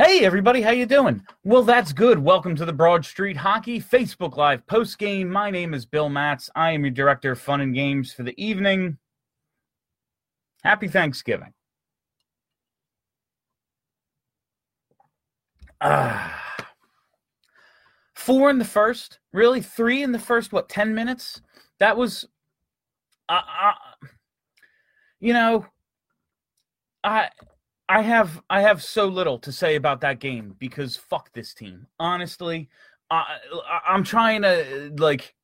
Hey everybody, how you doing? Well, that's good. Welcome to the Broad Street Hockey Facebook Live post game. My name is Bill Matz. I am your director of fun and games for the evening. Happy Thanksgiving. Ah. Four in the first, really three in the first. What ten minutes? That was, uh, uh, you know, I I have I have so little to say about that game because fuck this team. Honestly, I, I'm trying to like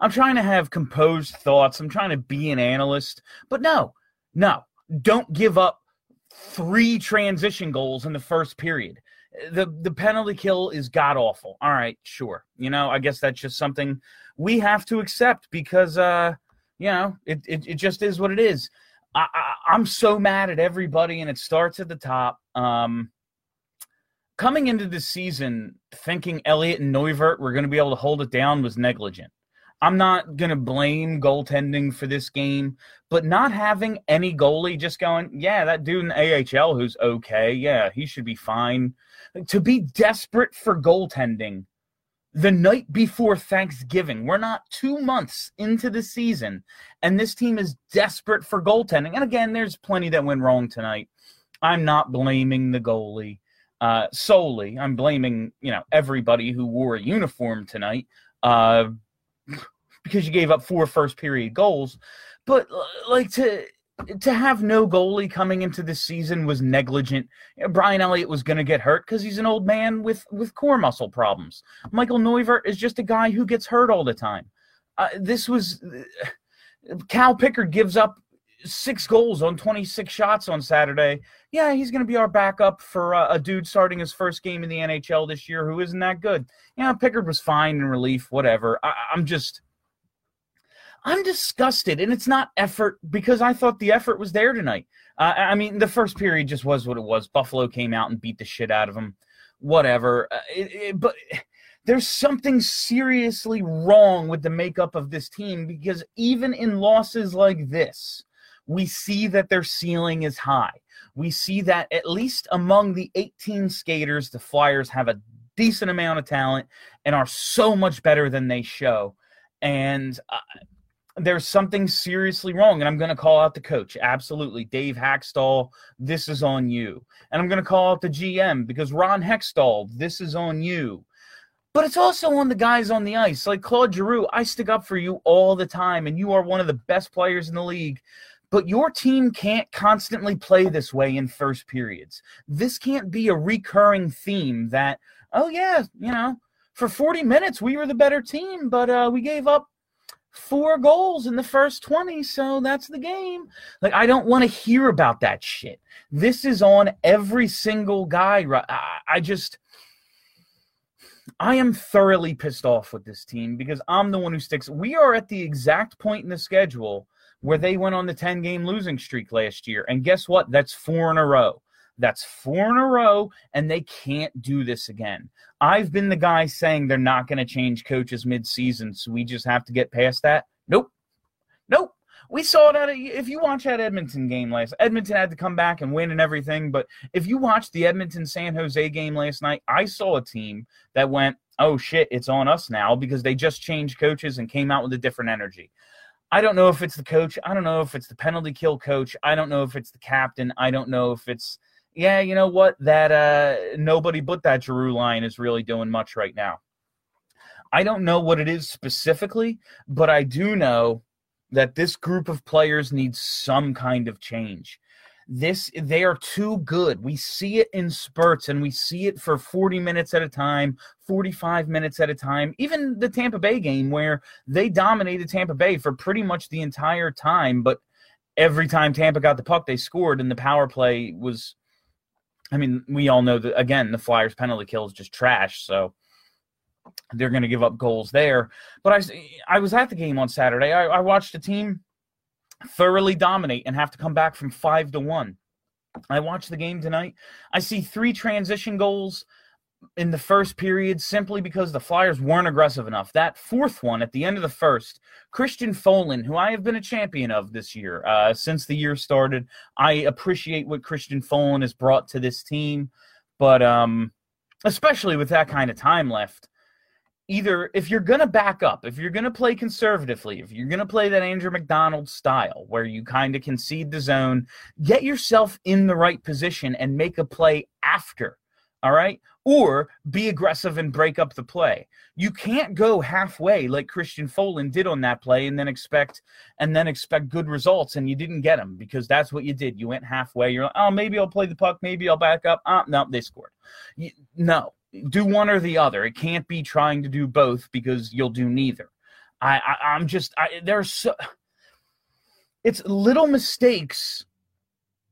I'm trying to have composed thoughts. I'm trying to be an analyst, but no, no, don't give up three transition goals in the first period. The the penalty kill is god awful. All right, sure. You know, I guess that's just something we have to accept because uh, you know, it, it, it just is what it is. I, am so mad at everybody, and it starts at the top. Um, coming into the season, thinking Elliott and Neuvirth were going to be able to hold it down was negligent. I'm not going to blame goaltending for this game, but not having any goalie, just going, yeah, that dude in AHL who's okay, yeah, he should be fine. To be desperate for goaltending the night before Thanksgiving. We're not two months into the season, and this team is desperate for goaltending. And again, there's plenty that went wrong tonight. I'm not blaming the goalie uh, solely. I'm blaming you know everybody who wore a uniform tonight uh, because you gave up four first period goals. But like to to have no goalie coming into this season was negligent. Brian Elliott was going to get hurt because he's an old man with with core muscle problems. Michael Neuvirth is just a guy who gets hurt all the time. Uh, this was uh, Cal Pickard gives up six goals on 26 shots on Saturday. Yeah, he's going to be our backup for uh, a dude starting his first game in the NHL this year who isn't that good. Yeah, Pickard was fine in relief, whatever. I, I'm just I'm disgusted, and it's not effort because I thought the effort was there tonight. Uh, I mean, the first period just was what it was. Buffalo came out and beat the shit out of them. Whatever, uh, it, it, but there's something seriously wrong with the makeup of this team because even in losses like this, we see that their ceiling is high. We see that at least among the 18 skaters, the Flyers have a decent amount of talent and are so much better than they show. And uh, there's something seriously wrong. And I'm going to call out the coach. Absolutely. Dave Hakstol, this is on you. And I'm going to call out the GM because Ron Hextall, this is on you. But it's also on the guys on the ice. Like Claude Giroux, I stick up for you all the time, and you are one of the best players in the league. But your team can't constantly play this way in first periods. This can't be a recurring theme that, oh, yeah, you know, for 40 minutes we were the better team, but uh, we gave up four goals in the first 20, so that's the game. Like, I don't want to hear about that shit. This is on every single guy. I, just. I am thoroughly pissed off with this team because I'm the one who sticks. We are at the exact point in the schedule where they went on the 10 game losing streak last year. And guess what? That's four in a row. That's four in a row, and they can't do this again. I've been the guy saying they're not going to change coaches mid-season, so we just have to get past that. Nope, nope. We saw that if you watch that Edmonton game last. Edmonton had to come back and win and everything, but if you watch the Edmonton San Jose game last night, I saw a team that went, "Oh shit, it's on us now" because they just changed coaches and came out with a different energy. I don't know if it's the coach. I don't know if it's the penalty kill coach. I don't know if it's the captain. I don't know if it's yeah, you know what? That uh, nobody but that Giroux line is really doing much right now. I don't know what it is specifically, but I do know that this group of players needs some kind of change. This they are too good. We see it in spurts and we see it for 40 minutes at a time, 45 minutes at a time. Even the Tampa Bay game where they dominated Tampa Bay for pretty much the entire time, but every time Tampa got the puck they scored and the power play was I mean, we all know that again, the Flyers penalty kill is just trash, so they're going to give up goals there. But I, I was at the game on Saturday. I, I watched a team thoroughly dominate and have to come back from five to one. I watched the game tonight. I see three transition goals in the first period simply because the Flyers weren't aggressive enough. That fourth one at the end of the first, Christian Folin, who I have been a champion of this year uh, since the year started. I appreciate what Christian Folin has brought to this team, but um, especially with that kind of time left, either if you're going to back up, if you're going to play conservatively, if you're going to play that Andrew MacDonald style where you kind of concede the zone, get yourself in the right position and make a play after. All right. Or be aggressive and break up the play. You can't go halfway like Christian Folin did on that play and then expect and then expect good results and you didn't get them because that's what you did. You went halfway. You're like, oh, maybe I'll play the puck. Maybe I'll back up. Oh, no, they scored. You, no, do one or the other. It can't be trying to do both because you'll do neither. I, I am just I, there's so it's little mistakes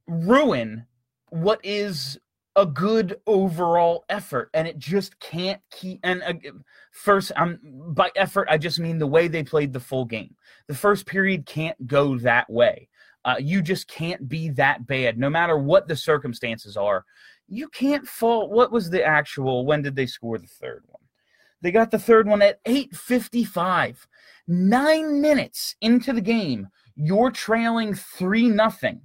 ruin what is a good overall effort and it just can't keep and uh, first i'm by effort i just mean the way they played the full game. The first period can't go that way. Uh, you just can't be that bad. No matter what the circumstances are you can't fault what was the actual when did they score the third one? They got the third one at 8.55 nine minutes into the game you're trailing three nothing.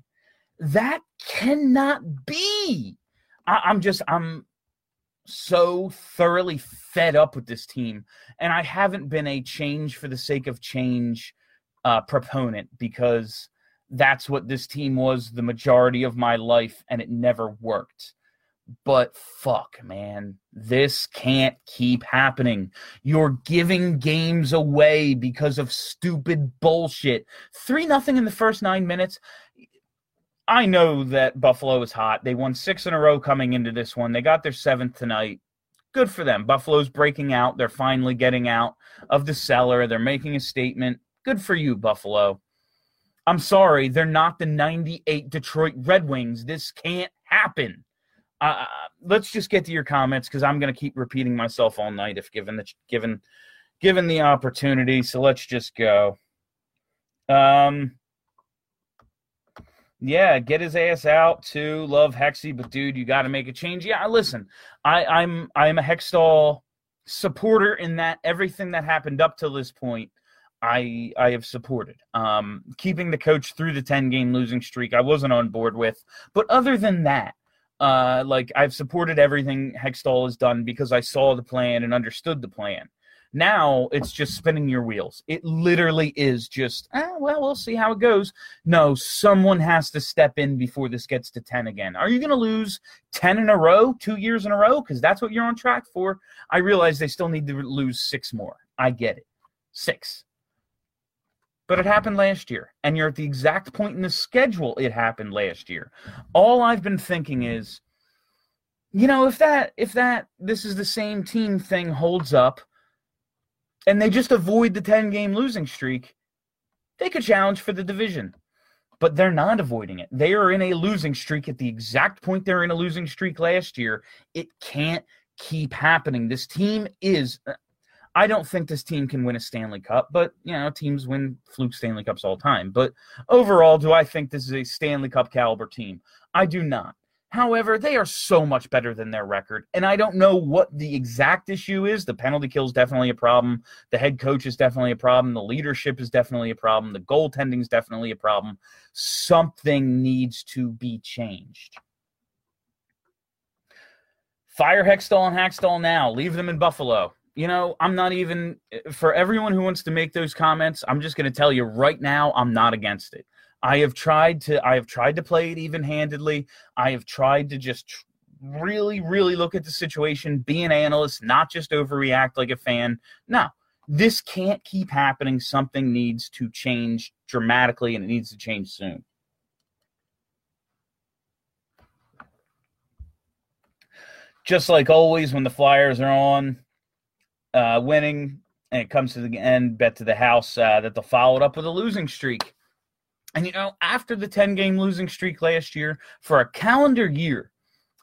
That cannot be I, i'm just i'm so thoroughly fed up with this team and i haven't been a change for the sake of change uh, proponent because that's what this team was the majority of my life and it never worked but fuck, man, this can't keep happening. You're giving games away because of stupid bullshit. 3 nothing in the first 9 minutes. I know that Buffalo is hot. They won 6 in a row coming into this one. They got their 7th tonight. Good for them. Buffalo's breaking out. They're finally getting out of the cellar. They're making a statement. Good for you, Buffalo. I'm sorry, they're not the 98 Detroit Red Wings. This can't happen uh, let's just get to your comments because I'm going to keep repeating myself all night if given the given given the opportunity. So let's just go. Um, yeah, get his ass out to love Hexy, but dude, you got to make a change. Yeah, listen, I, I'm I'm a Hextall supporter in that everything that happened up to this point. I I have supported. Um, keeping the coach through the 10 game losing streak, I wasn't on board with. But other than that, uh, like I've supported everything Hextall has done because I saw the plan and understood the plan. Now it's just spinning your wheels. It literally is just, eh, well, we'll see how it goes. No, someone has to step in before this gets to 10 again. Are you going to lose 10 in a row, two years in a row? Because that's what you're on track for. I realize they still need to lose six more. I get it. Six. But it happened last year, and you're at the exact point in the schedule it happened last year. All I've been thinking is, you know, if that if that this is the same team thing holds up, and they just avoid the 10 game losing streak, they could challenge for the division. But they're not avoiding it. They are in a losing streak at the exact point they're in a losing streak last year. It can't keep happening. This team is I don't think this team can win a Stanley Cup, but you know, teams win fluke Stanley Cups all the time. But overall, do I think this is a Stanley Cup caliber team? I do not. However, they are so much better than their record, and I don't know what the exact issue is. The penalty kill is definitely a problem. The head coach is definitely a problem. The leadership is definitely a problem. The goaltending is definitely a problem. Something needs to be changed. Fire Hextall and Hakstol now. Leave them in Buffalo you know, I'm not even for everyone who wants to make those comments. I'm just going to tell you right now, I'm not against it. I have tried to I have tried to play it even-handedly. I have tried to just really really look at the situation, be an analyst, not just overreact like a fan. No. This can't keep happening. Something needs to change dramatically and it needs to change soon. Just like always when the Flyers are on, uh, winning, and it comes to the end, bet to the house uh, that they'll follow it up with a losing streak. And you know, after the 10 game losing streak last year, for a calendar year,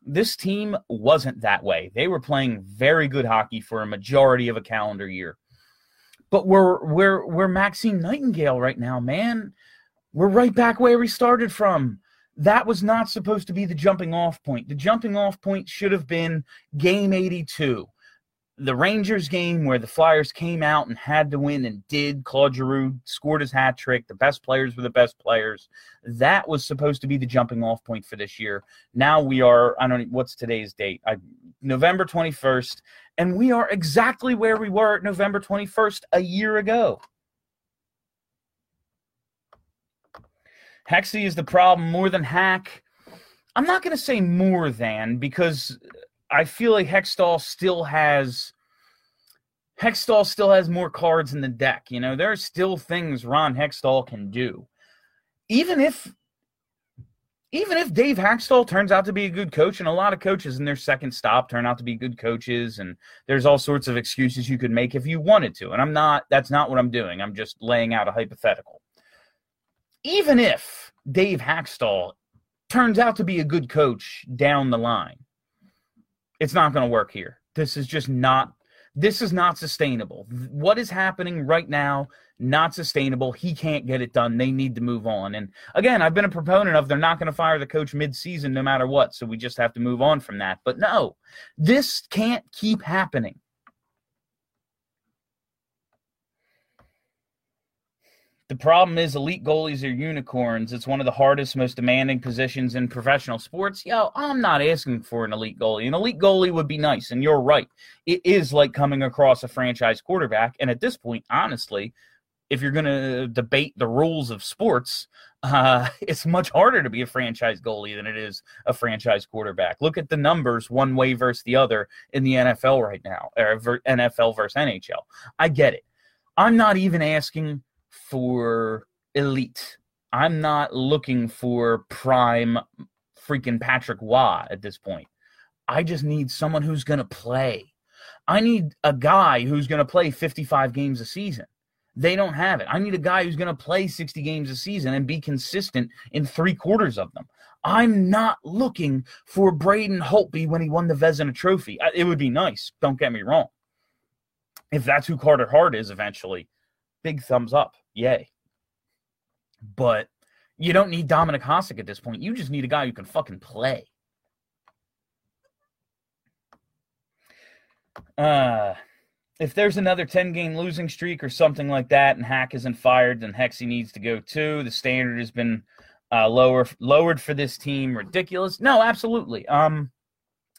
this team wasn't that way. They were playing very good hockey for a majority of a calendar year. But we're we're we're Maxine Nightingale right now, man. We're right back where we started from. That was not supposed to be the jumping off point. The jumping off point should have been game 82 the Rangers game where the Flyers came out and had to win and did. Claude Giroux scored his hat trick. The best players were the best players. That was supposed to be the jumping off point for this year. Now we are, I don't what's today's date? I, November 21st. And we are exactly where we were at November 21st a year ago. Hexy is the problem more than Hack. I'm not going to say more than because I feel like Hextall still has Hextall still has more cards in the deck. You know, there are still things Ron Hextall can do. Even if even if Dave Hakstol turns out to be a good coach, and a lot of coaches in their second stop turn out to be good coaches, and there's all sorts of excuses you could make if you wanted to. And I'm not, that's not what I'm doing. I'm just laying out a hypothetical. Even if Dave Hakstol turns out to be a good coach down the line, it's not going to work here. This is just not this is not sustainable. What is happening right now not sustainable. He can't get it done. They need to move on. And again, I've been a proponent of they're not going to fire the coach mid-season no matter what, so we just have to move on from that. But no. This can't keep happening. The problem is elite goalies are unicorns. It's one of the hardest, most demanding positions in professional sports. Yo, I'm not asking for an elite goalie. An elite goalie would be nice, and you're right. It is like coming across a franchise quarterback. And at this point, honestly, if you're going to debate the rules of sports, uh, it's much harder to be a franchise goalie than it is a franchise quarterback. Look at the numbers one way versus the other in the NFL right now, or NFL versus NHL. I get it. I'm not even asking for elite. I'm not looking for prime freaking Patrick Roy at this point. I just need someone who's going to play. I need a guy who's going to play 55 games a season. They don't have it. I need a guy who's going to play 60 games a season and be consistent in three quarters of them. I'm not looking for Braden Holtby when he won the Vezina Trophy. It would be nice. Don't get me wrong. If that's who Carter Hart is eventually, big thumbs up. Yay. But you don't need Dominic Hasek at this point. You just need a guy who can fucking play. Uh, if there's another 10 game losing streak or something like that and Hack isn't fired, then Hexy needs to go too. The standard has been uh, lower lowered for this team. Ridiculous. No, absolutely. Um,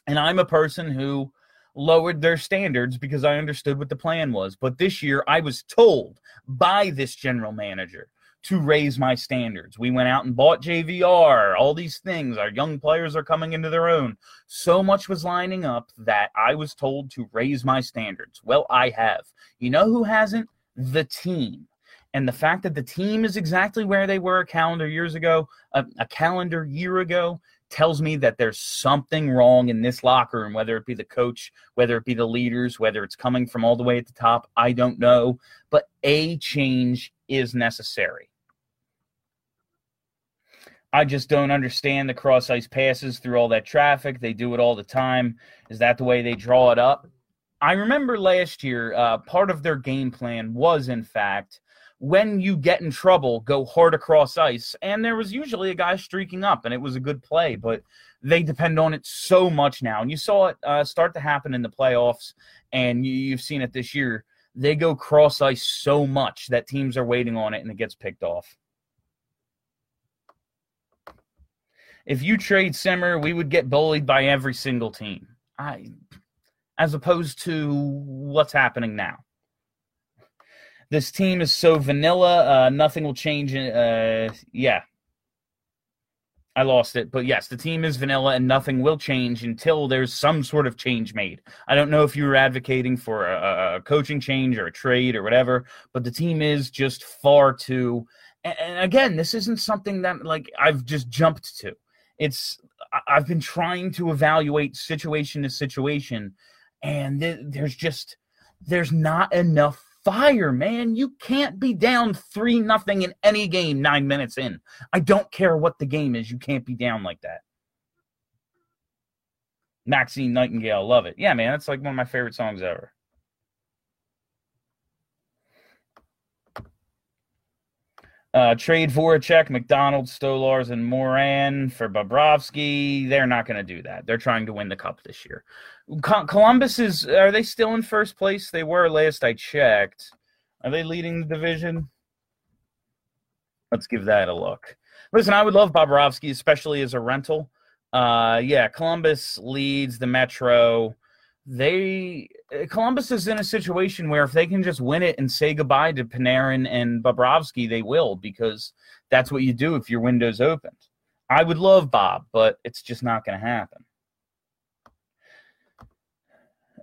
and I'm a person who lowered their standards because I understood what the plan was. But this year, I was told by this general manager to raise my standards. We went out and bought JVR, all these things. Our young players are coming into their own. So much was lining up that I was told to raise my standards. Well, I have. You know who hasn't? The team. And the fact that the team is exactly where they were a calendar years ago, a, a calendar year ago, tells me that there's something wrong in this locker room, whether it be the coach, whether it be the leaders, whether it's coming from all the way at the top. I don't know. But a change is necessary. I just don't understand the cross ice passes through all that traffic. They do it all the time. Is that the way they draw it up? I remember last year, uh, part of their game plan was, in fact, when you get in trouble, go hard across ice. And there was usually a guy streaking up, and it was a good play, but they depend on it so much now. And you saw it uh, start to happen in the playoffs, and you, you've seen it this year. They go cross ice so much that teams are waiting on it, and it gets picked off. If you trade Simmer, we would get bullied by every single team. I, as opposed to what's happening now. This team is so vanilla. Uh, nothing will change. In, Uh, yeah, I lost it, but yes, the team is vanilla, and nothing will change until there's some sort of change made. I don't know if you were advocating for a, a coaching change or a trade or whatever, but the team is just far too. And, again, this isn't something that like I've just jumped to. It's I've been trying to evaluate situation to situation, and th- there's just there's not enough fire, man. You can't be down three nothing in any game nine minutes in. I don't care what the game is. You can't be down like that. Maxine Nightingale, love it. Yeah, man, that's like one of my favorite songs ever. Uh, trade Voracek, MacDonald, Stolarz, and Morin for Bobrovsky. They're not going to do that. They're trying to win the cup this year. Columbus is. Are they still in first place? They were last I checked. Are they leading the division? Let's give that a look. Listen, I would love Bobrovsky, especially as a rental. Uh, yeah, Columbus leads the Metro. They Columbus is in a situation where if they can just win it and say goodbye to Panarin and Bobrovsky, they will because that's what you do if your window's opened. I would love Bob, but it's just not going to happen.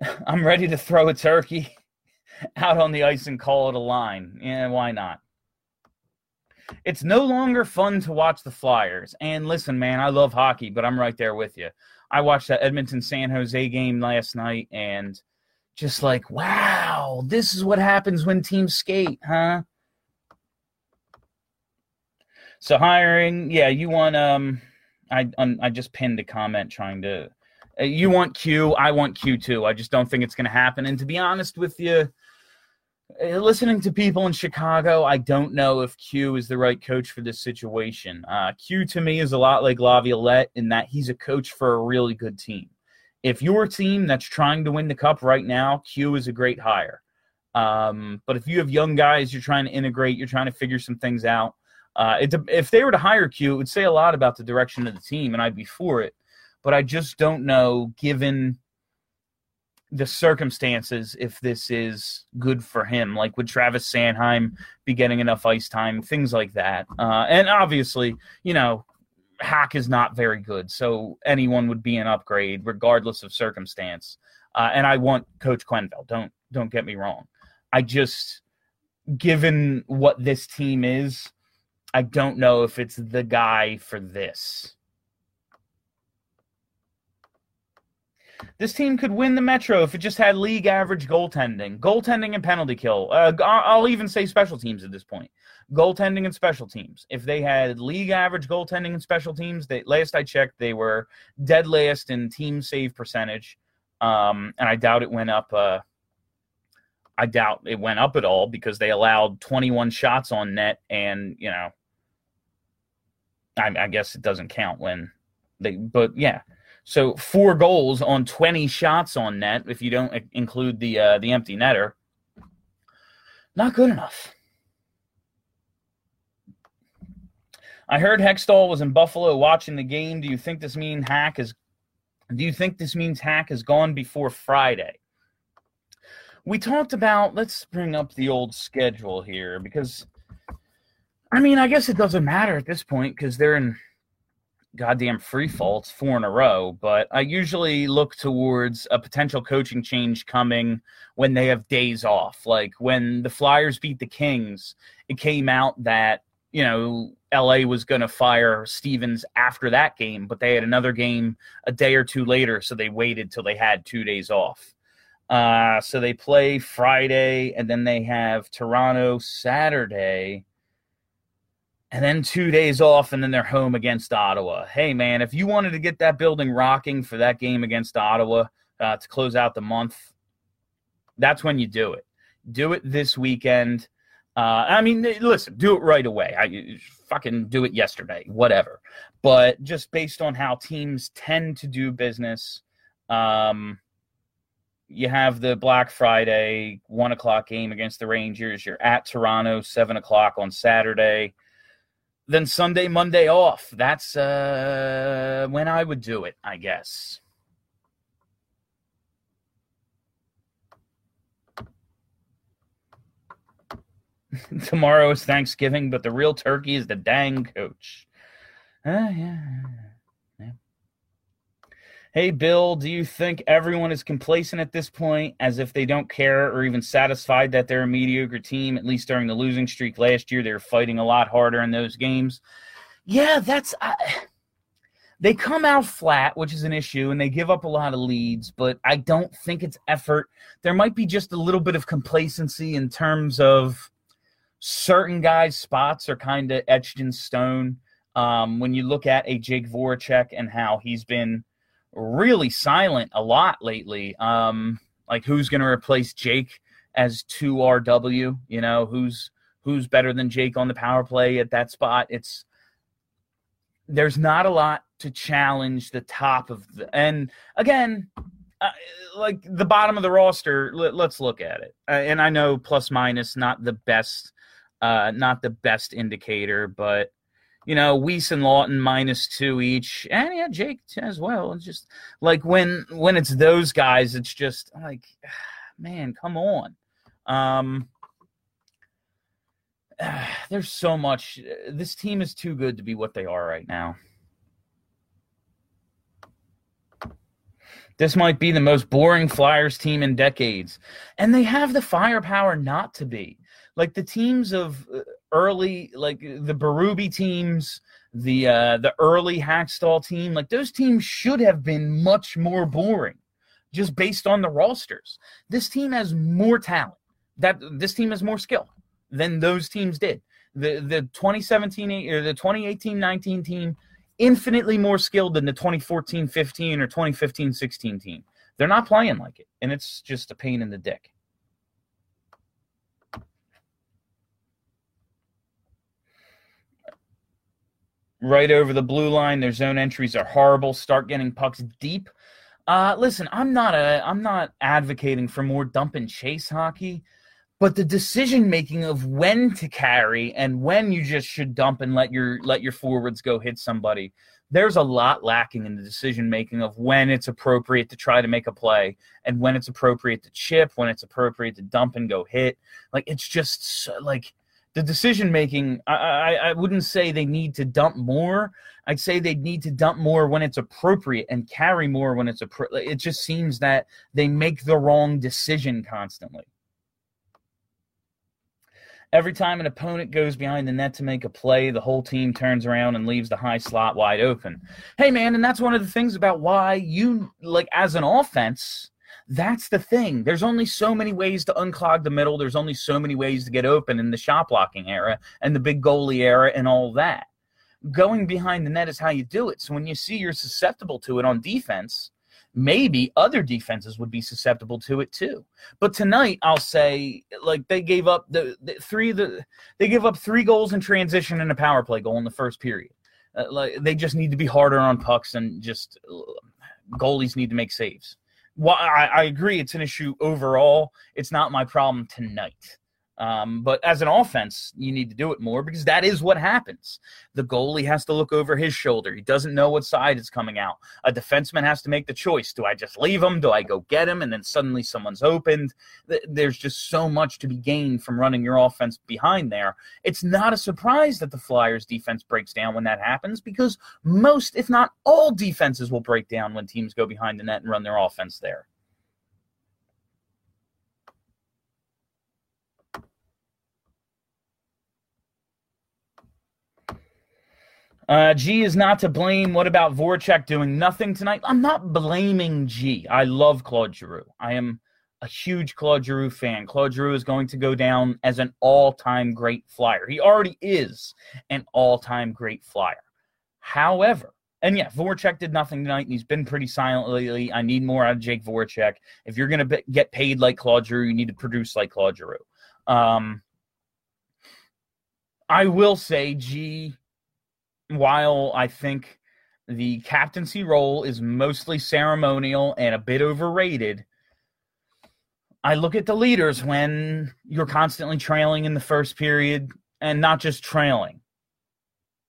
I'm ready to throw a turkey out on the ice and call it a line. Yeah, why not? It's no longer fun to watch the Flyers. And listen, man, I love hockey, but I'm right there with you. I watched that Edmonton San Jose game last night and just like, wow, this is what happens when teams skate, huh? So hiring, yeah, you want um I I just pinned a comment trying to you want Q, I want Q too. I just don't think it's going to happen. And to be honest with you, uh, listening to people in Chicago, I don't know if Q is the right coach for this situation. Uh, Q to me is a lot like Laviolette in that he's a coach for a really good team. If your team that's trying to win the cup right now, Q is a great hire. Um, but if you have young guys, you're trying to integrate, you're trying to figure some things out. Uh, it, if they were to hire Q, it would say a lot about the direction of the team, and I'd be for it. But I just don't know, given the circumstances if this is good for him. Like would Travis Sanheim be getting enough ice time? Things like that. Uh, and obviously, you know, Hack is not very good, so anyone would be an upgrade regardless of circumstance. Uh, and I want Coach Quenneville. Don't don't get me wrong. I just, given what this team is, I don't know if it's the guy for this. This team could win the Metro if it just had league average goaltending, goaltending and penalty kill. Uh, I'll even say special teams at this point. Goaltending and special teams. If they had league average goaltending and special teams, they last I checked, they were dead last in team save percentage. Um, and I doubt it went up. Uh, I doubt it went up at all because they allowed 21 shots on net, and you know, I, I guess it doesn't count when they. But yeah, so four goals on 20 shots on net, if you don't include the uh, the empty netter, not good enough. I heard Hextall was in Buffalo watching the game. Do you think this means Hack is? Do you think this means Hack is gone before Friday? We talked about. Let's bring up the old schedule here because, I mean, I guess it doesn't matter at this point because they're in goddamn free falls four in a row, but I usually look towards a potential coaching change coming when they have days off. Like when the Flyers beat the Kings, it came out that, you know, LA was going to fire Stevens after that game, but they had another game a day or two later, so they waited till they had two days off. Uh, so they play Friday, and then they have Toronto Saturday and then two days off, and then they're home against Ottawa. Hey, man, if you wanted to get that building rocking for that game against Ottawa uh, to close out the month, that's when you do it. Do it this weekend. Uh, I mean, listen, do it right away. I fucking do it yesterday, whatever. But just based on how teams tend to do business, um, you have the Black Friday one o'clock game against the Rangers. You're at Toronto seven o'clock on Saturday then Sunday, Monday off. That's uh, when I would do it, I guess. Tomorrow is Thanksgiving, but the real turkey is the dang coach. Uh, yeah. Hey, Bill, do you think everyone is complacent at this point, as if they don't care or even satisfied that they're a mediocre team? At least during the losing streak last year, they were fighting a lot harder in those games. Yeah, that's. Uh, they come out flat, which is an issue, and they give up a lot of leads, but I don't think it's effort. There might be just a little bit of complacency in terms of certain guys' spots are kind of etched in stone. Um, when you look at a Jake Voracek and how he's been really silent a lot lately. Um, like who's going to replace Jake as two RW? You know, who's who's better than Jake on the power play at that spot? It's there's not a lot to challenge the top of the and again uh, like the bottom of the roster let, us look at it uh, and i know plus minus not the best uh not the best indicator but you know Weise and lawton minus two each. And yeah jake as well. It's just like when when it's those guys it's just like man come on. Um there's so much. This team is too good to be what they are right now. This might be the most boring Flyers team in decades. And they have the firepower not to be. Like the teams of uh, early, like the Berube teams, the uh, the early Hakstol team, like those teams should have been much more boring just based on the rosters. This team has more talent. That this team has more skill than those teams did. The the 2017 or the 2018-19 team infinitely more skilled than the 2014-15 or 2015-16 team. They're not playing like it, and it's just a pain in the dick. Right over the blue line, their zone entries are horrible. Start getting pucks deep. Uh, listen, I'm not a I'm not advocating for more dump and chase hockey but the decision making of when to carry and when you just should dump and let your let your forwards go hit somebody there's a lot lacking in the decision making of when it's appropriate to try to make a play and when it's appropriate to chip when it's appropriate to dump and go hit like it's just like the decision making I, I, I wouldn't say they need to dump more i'd say they need to dump more when it's appropriate and carry more when it's appropriate it just seems that they make the wrong decision constantly Every time an opponent goes behind the net to make a play, the whole team turns around and leaves the high slot wide open. Hey, man, and that's one of the things about why you, like, as an offense, that's the thing. There's only so many ways to unclog the middle. There's only so many ways to get open in the shot blocking era and the big goalie era and all that. Going behind the net is how you do it. So when you see you're susceptible to it on defense, maybe other defenses would be susceptible to it too. But tonight, I'll say like they gave up the, the three the they give up three goals in transition and a power play goal in the first period. Uh, like they just need to be harder on pucks and just uh, goalies need to make saves. Well, I, I agree, it's an issue overall. It's not my problem tonight. Um, but as an offense, you need to do it more because that is what happens. The goalie has to look over his shoulder. He doesn't know what side is coming out. A defenseman has to make the choice. Do I just leave him? Do I go get him? And then suddenly someone's opened. There's just so much to be gained from running your offense behind there. It's not a surprise that the Flyers defense breaks down when that happens because most, if not all defenses will break down when teams go behind the net and run their offense there. Uh, G is not to blame. What about Voracek doing nothing tonight? I'm not blaming G. I love Claude Giroux. I am a huge Claude Giroux fan. Claude Giroux is going to go down as an all-time great flyer. He already is an all-time great flyer. However, and yeah, Voracek did nothing tonight, and he's been pretty silent lately. I need more out of Jake Voracek. If you're going to get paid like Claude Giroux, you need to produce like Claude Giroux. Um, I will say G while I think the captaincy role is mostly ceremonial and a bit overrated, I look at the leaders when you're constantly trailing in the first period and not just trailing.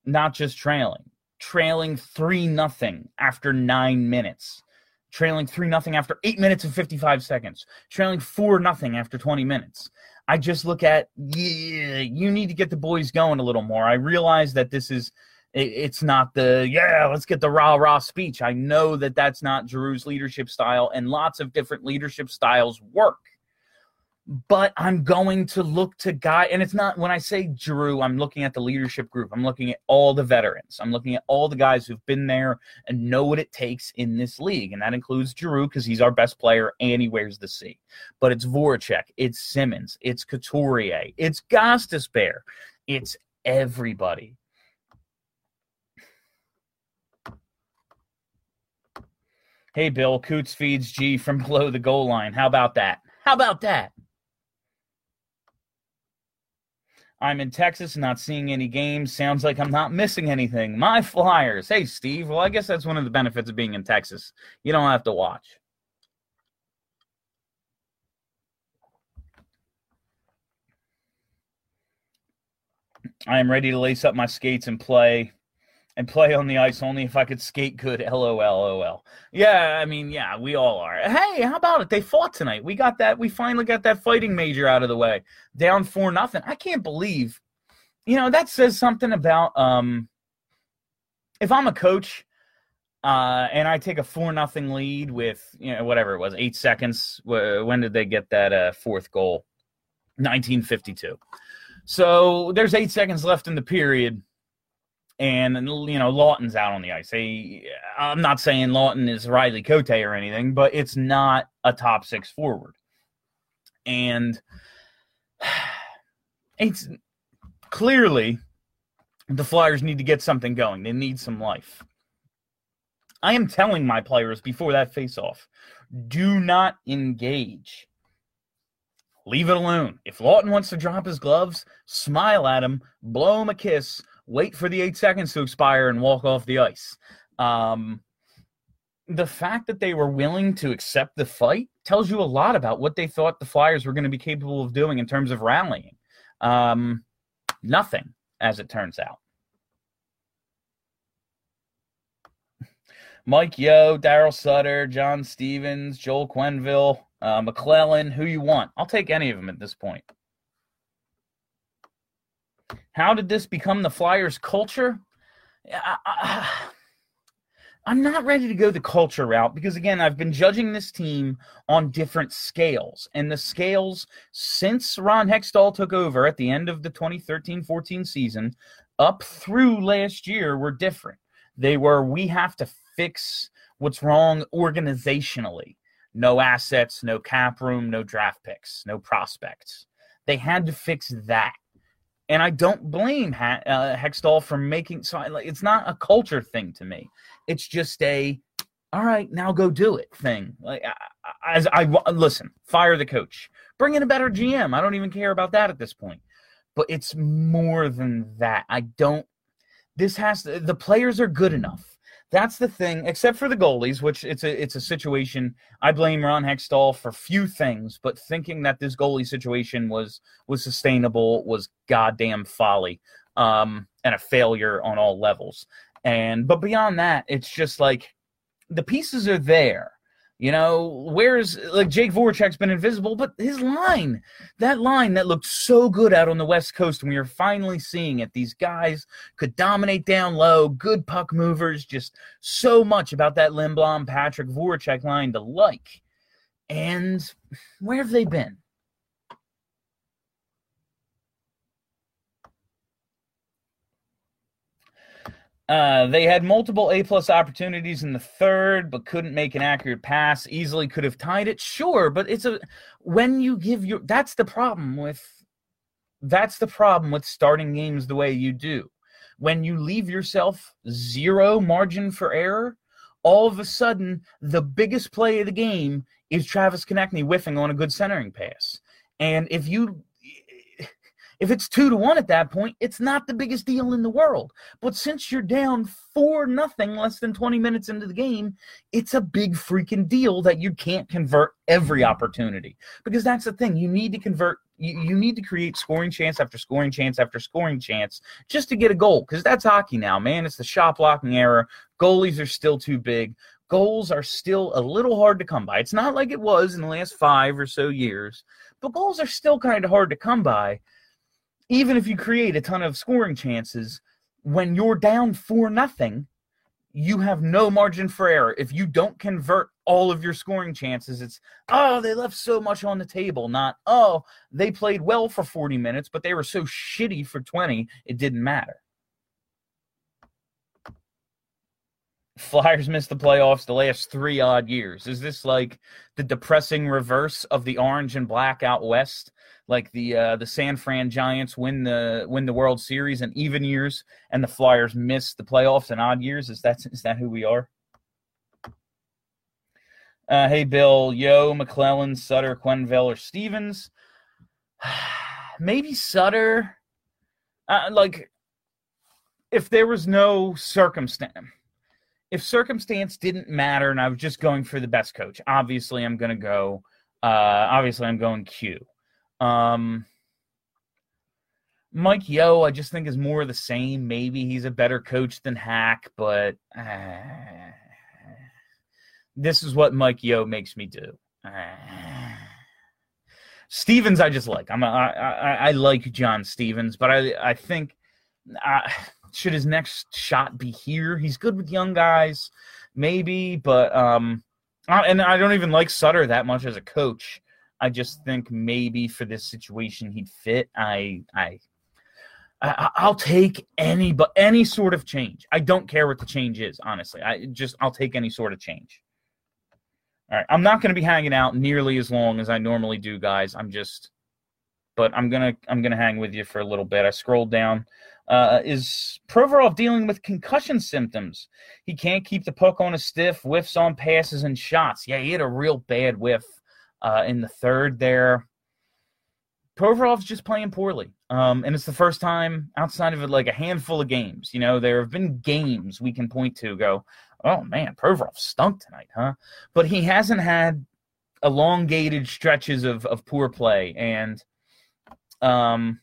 Not just trailing. Trailing 3 nothing after 9 minutes. Trailing 3 nothing after 8 minutes and 55 seconds. Trailing 4 nothing after 20 minutes. I just look at yeah, you need to get the boys going a little more. I realize that this is it's not the yeah let's get the rah rah speech. I know that that's not giroux's leadership style and lots of different leadership styles work. But i'm going to look to guy and it's not when i say giroux i'm looking at the leadership group. I'm looking at all the veterans. I'm looking at all the guys who've been there and know what it takes in this league and that includes giroux because he's our best player and he wears the c. But it's voracek it's Simmonds it's couturier it's gostisbehere it's everybody Hey, Bill, Coots feeds G from below the goal line. How about that? How about that? I'm in Texas, not seeing any games. Sounds like I'm not missing anything. My Flyers. Hey, Steve. Well, I guess that's one of the benefits of being in Texas. You don't have to watch. I am ready to lace up my skates and play and play on the ice only if I could skate good. LOL, LOL. Yeah, I mean, yeah, we all are. Hey, how about it? They fought tonight. We got that. We finally got that fighting major out of the way. Down four nothing. I can't believe. You know that says something about um. If I'm a coach, uh, and I take a four nothing lead with you know whatever it was, eight seconds. When did they get that uh, fourth goal? 1952. So there's eight seconds left in the period and you know Lawton's out on the ice. They, I'm not saying Lawton is Riley Cote or anything, but it's not a top six forward, and it's clearly the Flyers need to get something going. They need some life. I am telling my players before that face-off, do not engage. Leave it alone. If Lawton wants to drop his gloves, smile at him, blow him a kiss, wait for the eight seconds to expire and walk off the ice. Um, the fact that they were willing to accept the fight tells you a lot about what they thought the Flyers were going to be capable of doing in terms of rallying. Um, nothing, as it turns out. Mike Yeo, Daryl Sutter, John Stevens, Joel Quenneville, uh, McLellan, who you want. I'll take any of them at this point. How did this become the Flyers culture? I, am not ready to go the culture route because, again, I've been judging this team on different scales. And the scales, since Ron Hextall took over at the end of the 2013 14 season, up through last year, were different. They were, we have to fix what's wrong organizationally. No assets, no cap room, no draft picks, no prospects. They had to fix that and I don't blame ha- uh, Hextall for making so. I, it's not a culture thing to me. It's just a all right, now go do it thing. Like as I, I listen, fire the coach, bring in a better GM. I don't even care about that at this point. But it's more than that. I don't. This has to, the players are good enough that's the thing, except for the goalies, which it's a it's a situation. I blame Ron Hextall for few things, but thinking that this goalie situation was was sustainable was goddamn folly, um, and a failure on all levels. And but beyond that, it's just like the pieces are there. You know, where's like Jake Voracek's been invisible, but his line, that line that looked so good out on the West Coast, and we are finally seeing it. These guys could dominate down low, good puck movers, just so much about that Lindblom, Patrick Voracek line to like. And where have they been? Uh, they had multiple A plus opportunities in the third, but couldn't make an accurate pass. Easily could have tied it, sure, but it's a when you give your that's the problem with that's the problem with starting games the way you do. When you leave yourself zero margin for error, all of a sudden the biggest play of the game is Travis Konecny whiffing on a good centering pass. And if you if it's two to one at that point, it's not the biggest deal in the world. But since you're down four nothing less than 20 minutes into the game, it's a big freaking deal that you can't convert every opportunity. Because that's the thing. You need to convert you, you need to create scoring chance after scoring chance after scoring chance just to get a goal. Because that's hockey now, man. It's the shot blocking era. Goalies are still too big goals are still a little hard to come by. It's not like it was in the last five or so years, but goals are still kind of hard to come by even if you create a ton of scoring chances, when you're down for nothing, you have no margin for error. If you don't convert all of your scoring chances, it's, oh, they left so much on the table, not, oh, they played well for 40 minutes, but they were so shitty for 20, it didn't matter. Flyers missed the playoffs the last three odd years. Is this like the depressing reverse of the orange and black out west? like the uh, the San Fran Giants win the win the World Series in even years, and the Flyers miss the playoffs in odd years. Is that is that who we are? Uh, hey, Bill, Yeo, McLellan, Sutter, Quenneville, or Stevens. Maybe Sutter. Uh, like, if there was no circumstance, if circumstance didn't matter and I was just going for the best coach, obviously I'm going to go. Uh, obviously, I'm going Q. Um, Mike Yeo, I just think is more of the same. Maybe he's a better coach than Hack, but uh, this is what Mike Yeo makes me do. Uh, Stevens, I just like. I'm a, I, I, I like John Stevens, but I I think uh, should his next shot be here? He's good with young guys, maybe, but um, and I don't even like Sutter that much as a coach. I just think maybe for this situation he'd fit. I I I, will take any but any sort of change. I don't care what the change is, honestly. I just I'll take any sort of change. All right, I'm not going to be hanging out nearly as long as I normally do, guys. I'm just, but I'm gonna I'm gonna hang with you for a little bit. I scrolled down. Uh, is Provorov dealing with concussion symptoms? He can't keep the puck on a stiff, whiffs on passes and shots. Yeah, he had a real bad whiff uh, in the third there. Provorov's just playing poorly. Um, and it's the first time outside of like a handful of games. You know, there have been games we can point to go, oh man, Provorov stunk tonight, huh? But he hasn't had elongated stretches of, of poor play. And um,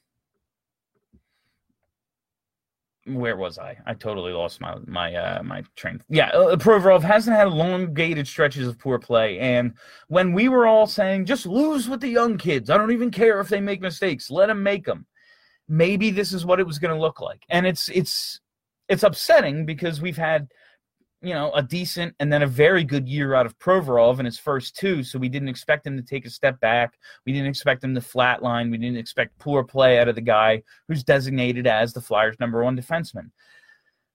where was I? I totally lost my my uh, my train. Yeah, uh, Provorov hasn't had elongated stretches of poor play, and when we were all saying just lose with the young kids, I don't even care if they make mistakes, let them make them. Maybe this is what it was going to look like, and it's it's it's upsetting because we've had you know, a decent and then a very good year out of Provorov in his first two. So we didn't expect him to take a step back. We didn't expect him to flatline. We didn't expect poor play out of the guy who's designated as the Flyers' number one defenseman.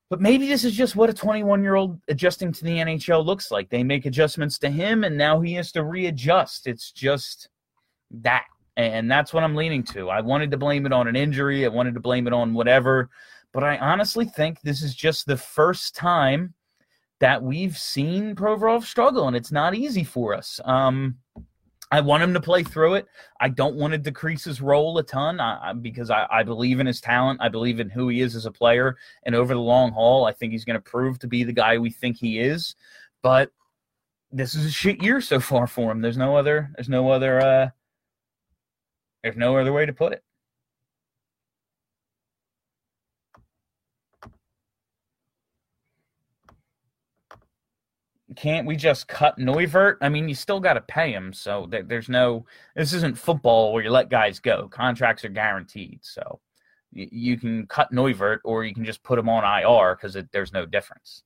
But maybe this is just what a 21 year old adjusting to the NHL looks like. They make adjustments to him, and now he has to readjust. It's just that. And that's what I'm leaning to. I wanted to blame it on an injury, I wanted to blame it on whatever. But I honestly think this is just the first time that we've seen Provorov struggle, and it's not easy for us. Um, I want him to play through it. I don't want to decrease his role a ton I, because I, I, believe in his talent. I believe in who he is as a player. And over the long haul, I think he's going to prove to be the guy we think he is. But this is a shit year so far for him. There's no other. There's no other. Uh, there's no other way to put it. Can't we just cut Neuvirth? I mean, you still got to pay him, so there's no. This isn't football where you let guys go. Contracts are guaranteed, so you can cut Neuvirth or you can just put him on IR because there's no difference.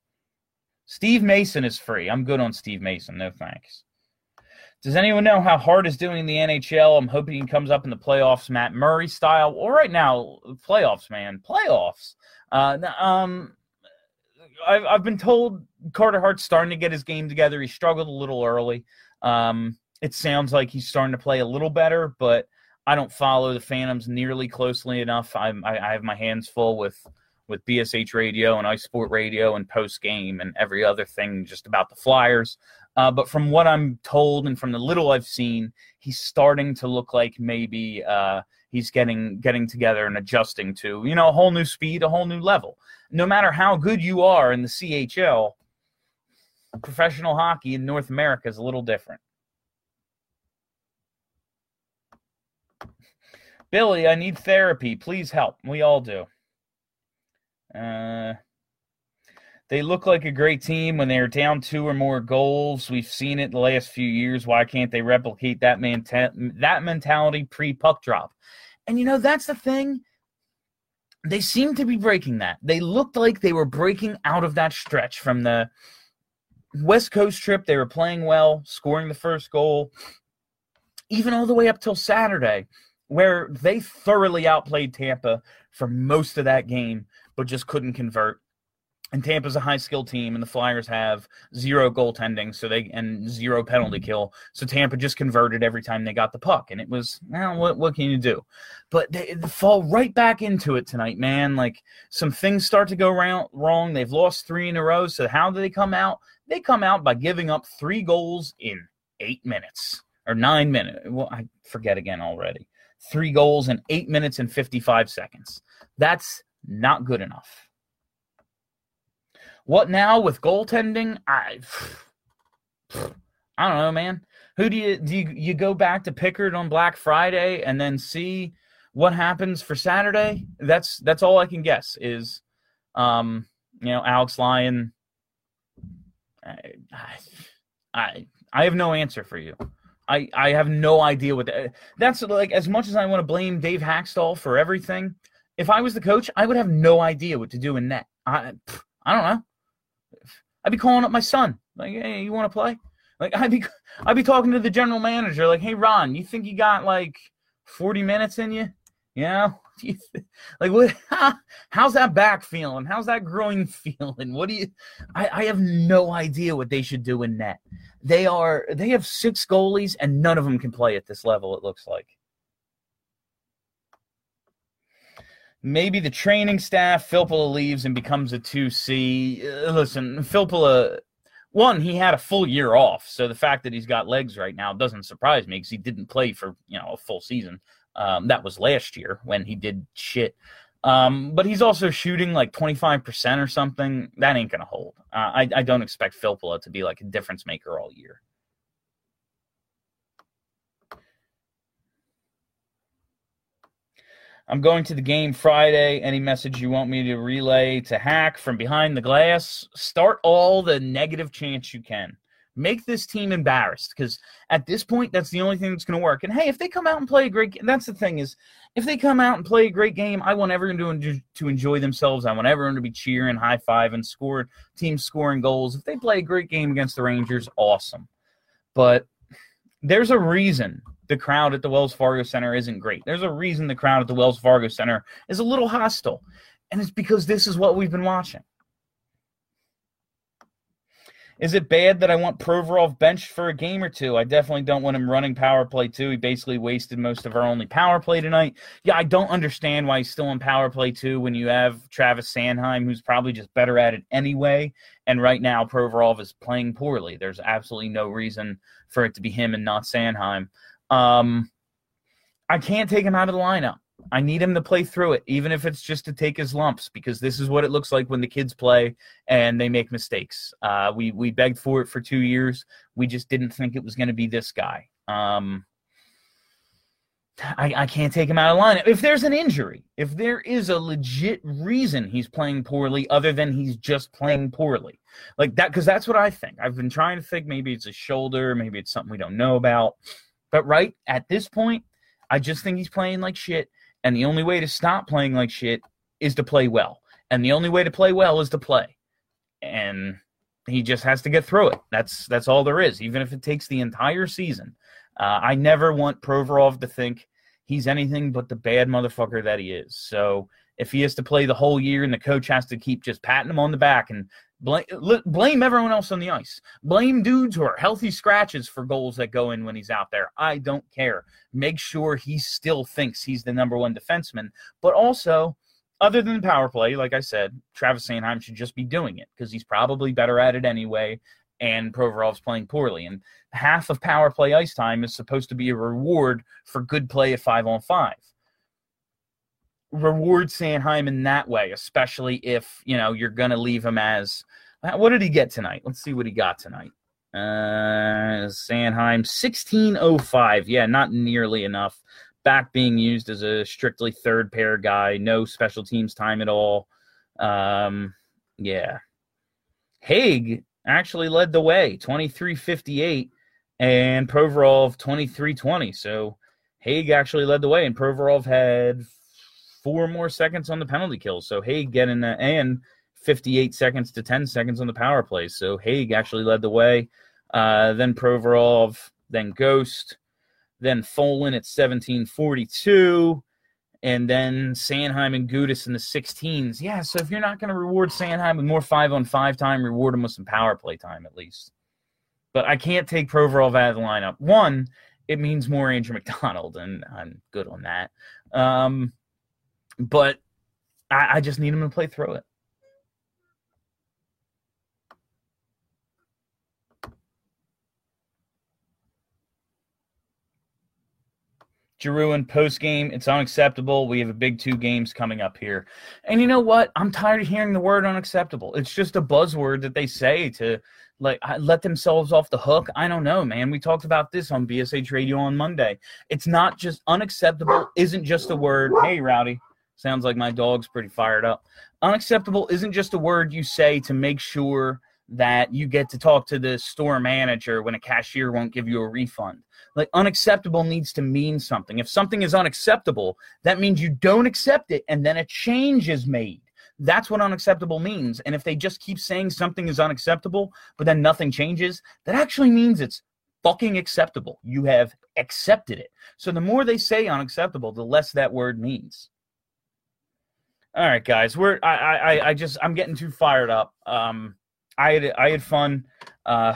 Steve Mason is free. I'm good on Steve Mason. No thanks. Does anyone know how Hart is doing in the NHL? I'm hoping he comes up in the playoffs, Matt Murray style. Well, right now, playoffs, man, playoffs. Uh, um, I've, I've been told Carter Hart's starting to get his game together. He struggled a little early. Um, it sounds like he's starting to play a little better, but I don't follow the Phantoms nearly closely enough. I, I have my hands full with with BSH Radio and Ice Sport Radio and post game and every other thing just about the Flyers. Uh, but from what I'm told and from the little I've seen, he's starting to look like maybe uh, he's getting getting together and adjusting to you know a whole new speed, a whole new level. No matter how good you are in the CHL, professional hockey in North America is a little different. Billy, I need therapy. Please help. We all do. Uh, they look like a great team when they're down two or more goals. We've seen it the last few years. Why can't they replicate that man that mentality pre puck drop? And you know that's the thing. They seem to be breaking that. They looked like they were breaking out of that stretch from the West Coast trip. They were playing well, scoring the first goal, even all the way up till Saturday, where they thoroughly outplayed Tampa for most of that game, but just couldn't convert and Tampa's a high skilled team, and the Flyers have zero goaltending, so they and zero penalty kill. So Tampa just converted every time they got the puck, and it was well, what what can you do? But they, they fall right back into it tonight, man. Like some things start to go round, wrong. They've lost three in a row. So how do they come out? They come out by giving up three goals in eight minutes or nine minutes. Well, I forget again already. Three goals in eight minutes and 55 seconds. That's not good enough. What now with goaltending? I I don't know, man. Who do you do you, you go back to Pickard on Black Friday and then see what happens for Saturday? That's that's all I can guess is um you know Alex Lyon I I I have no answer for you. I I have no idea what that, that's like as much as I want to blame Dave Hakstol for everything, if I was the coach, I would have no idea what to do in net. I I don't know. I'd be calling up my son. Like, hey, you want to play? Like, I'd be I'd be talking to the general manager. Like, hey, Ron, you think you got like forty minutes in you? You know, like what? how's that back feeling? How's that groin feeling? What do you? I, I have no idea what they should do in net. They are they have six goalies and none of them can play at this level. It looks like. maybe the training staff, Filppula leaves and becomes a 2C. Uh, listen, Filppula, one, he had a full year off. So the fact that he's got legs right now doesn't surprise me because he didn't play for, you know, a full season. Um, that was last year when he did shit. Um, but he's also shooting like 25% or something. That ain't going to hold. Uh, I, I don't expect Filppula to be like a difference maker all year. I'm going to the game Friday. Any message you want me to relay to Hack from behind the glass? Start all the negative chants you can. Make this team embarrassed because at this point, that's the only thing that's going to work. And hey, if they come out and play a great that's the thing is, if they come out and play a great game, I want everyone to, to enjoy themselves. I want everyone to be cheering, high five, and score team scoring goals. If they play a great game against the Rangers, awesome. But there's a reason the crowd at the Wells Fargo Center isn't great. There's a reason the crowd at the Wells Fargo Center is a little hostile, and it's because this is what we've been watching. Is it bad that I want Provorov benched for a game or two? I definitely don't want him running power play too. He basically wasted most of our only power play tonight. Yeah, I don't understand why he's still in power play too when you have Travis Sanheim, who's probably just better at it anyway. And right now, Provorov is playing poorly. There's absolutely no reason for it to be him and not Sanheim. Um, I can't take him out of the lineup. I need him to play through it, even if it's just to take his lumps, because this is what it looks like when the kids play and they make mistakes. Uh, we we begged for it for two years. We just didn't think it was going to be this guy. Um, I, I can't take him out of line. If there's an injury, if there is a legit reason he's playing poorly, other than he's just playing poorly, like that, because that's what I think. I've been trying to think maybe it's a shoulder, maybe it's something we don't know about. But right at this point, I just think he's playing like shit. And the only way to stop playing like shit is to play well. And the only way to play well is to play. And he just has to get through it. That's that's all there is. Even if it takes the entire season. Uh, I never want Provorov to think he's anything but the bad motherfucker that he is. So if he has to play the whole year and the coach has to keep just patting him on the back and Blame, blame everyone else on the ice. Blame dudes who are healthy scratches for goals that go in when he's out there. I don't care. Make sure he still thinks he's the number one defenseman. But also, other than the power play, like I said, Travis Sanheim should just be doing it because he's probably better at it anyway. And Provorov's playing poorly. And half of power play ice time is supposed to be a reward for good play at five on five reward Sanheim in that way, especially if you know you're going to leave him as. What did he get tonight? Let's see what he got tonight. Uh, Sanheim sixteen oh five. Yeah, not nearly enough. Back being used as a strictly third pair guy, no special teams time at all. Um, yeah, Hague actually led the way, twenty three fifty eight, and Provorov twenty three twenty. So Hague actually led the way, and Provorov had four more seconds on the penalty kill. So Hague getting that and 58 seconds to 10 seconds on the power play. So Hague actually led the way. Uh, then Provorov, then Ghost, then Folin at 1742, and then Sanheim and Gudas in the 16s. Yeah, so if you're not going to reward Sanheim with more five on five time, reward him with some power play time at least. But I can't take Provorov out of the lineup. One, it means more Andrew MacDonald, and I'm good on that. Um, but I, I just need him to play through it. Giroux in post game. It's unacceptable. We have a big two games coming up here. And you know what? I'm tired of hearing the word unacceptable. It's just a buzzword that they say to like let themselves off the hook. I don't know, man. We talked about this on BSH Radio on Monday. It's not just unacceptable. Isn't just a word. Hey, Rowdy. Sounds like my dog's pretty fired up. Unacceptable isn't just a word you say to make sure that you get to talk to the store manager when a cashier won't give you a refund. Like unacceptable needs to mean something. If something is unacceptable, that means you don't accept it and then a change is made. That's what unacceptable means. And if they just keep saying something is unacceptable, but then nothing changes, that actually means it's fucking acceptable. You have accepted it. So the more they say unacceptable, the less that word means. All right, guys, we're I I I just I'm getting too fired up. Um, I had I had fun. Uh,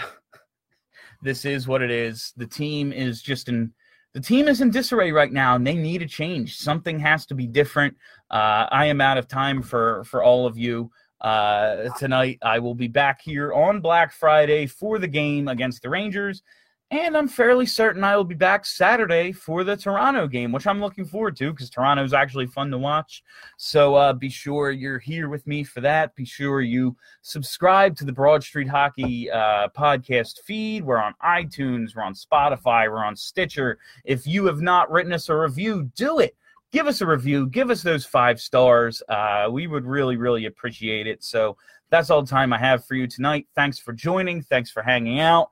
this is what it is. The team is just in the team is in disarray right now, and they need a change. Something has to be different. Uh, I am out of time for for all of you. Uh, tonight, I will be back here on Black Friday for the game against the Rangers. And I'm fairly certain I will be back Saturday for the Toronto game, which I'm looking forward to because Toronto is actually fun to watch. So uh, be sure you're here with me for that. Be sure you subscribe to the Broad Street Hockey uh, podcast feed. We're on iTunes, we're on Spotify, we're on Stitcher. If you have not written us a review, do it. Give us a review. Give us those five stars. Uh, we would really, really appreciate it. So that's all the time I have for you tonight. Thanks for joining. Thanks for hanging out.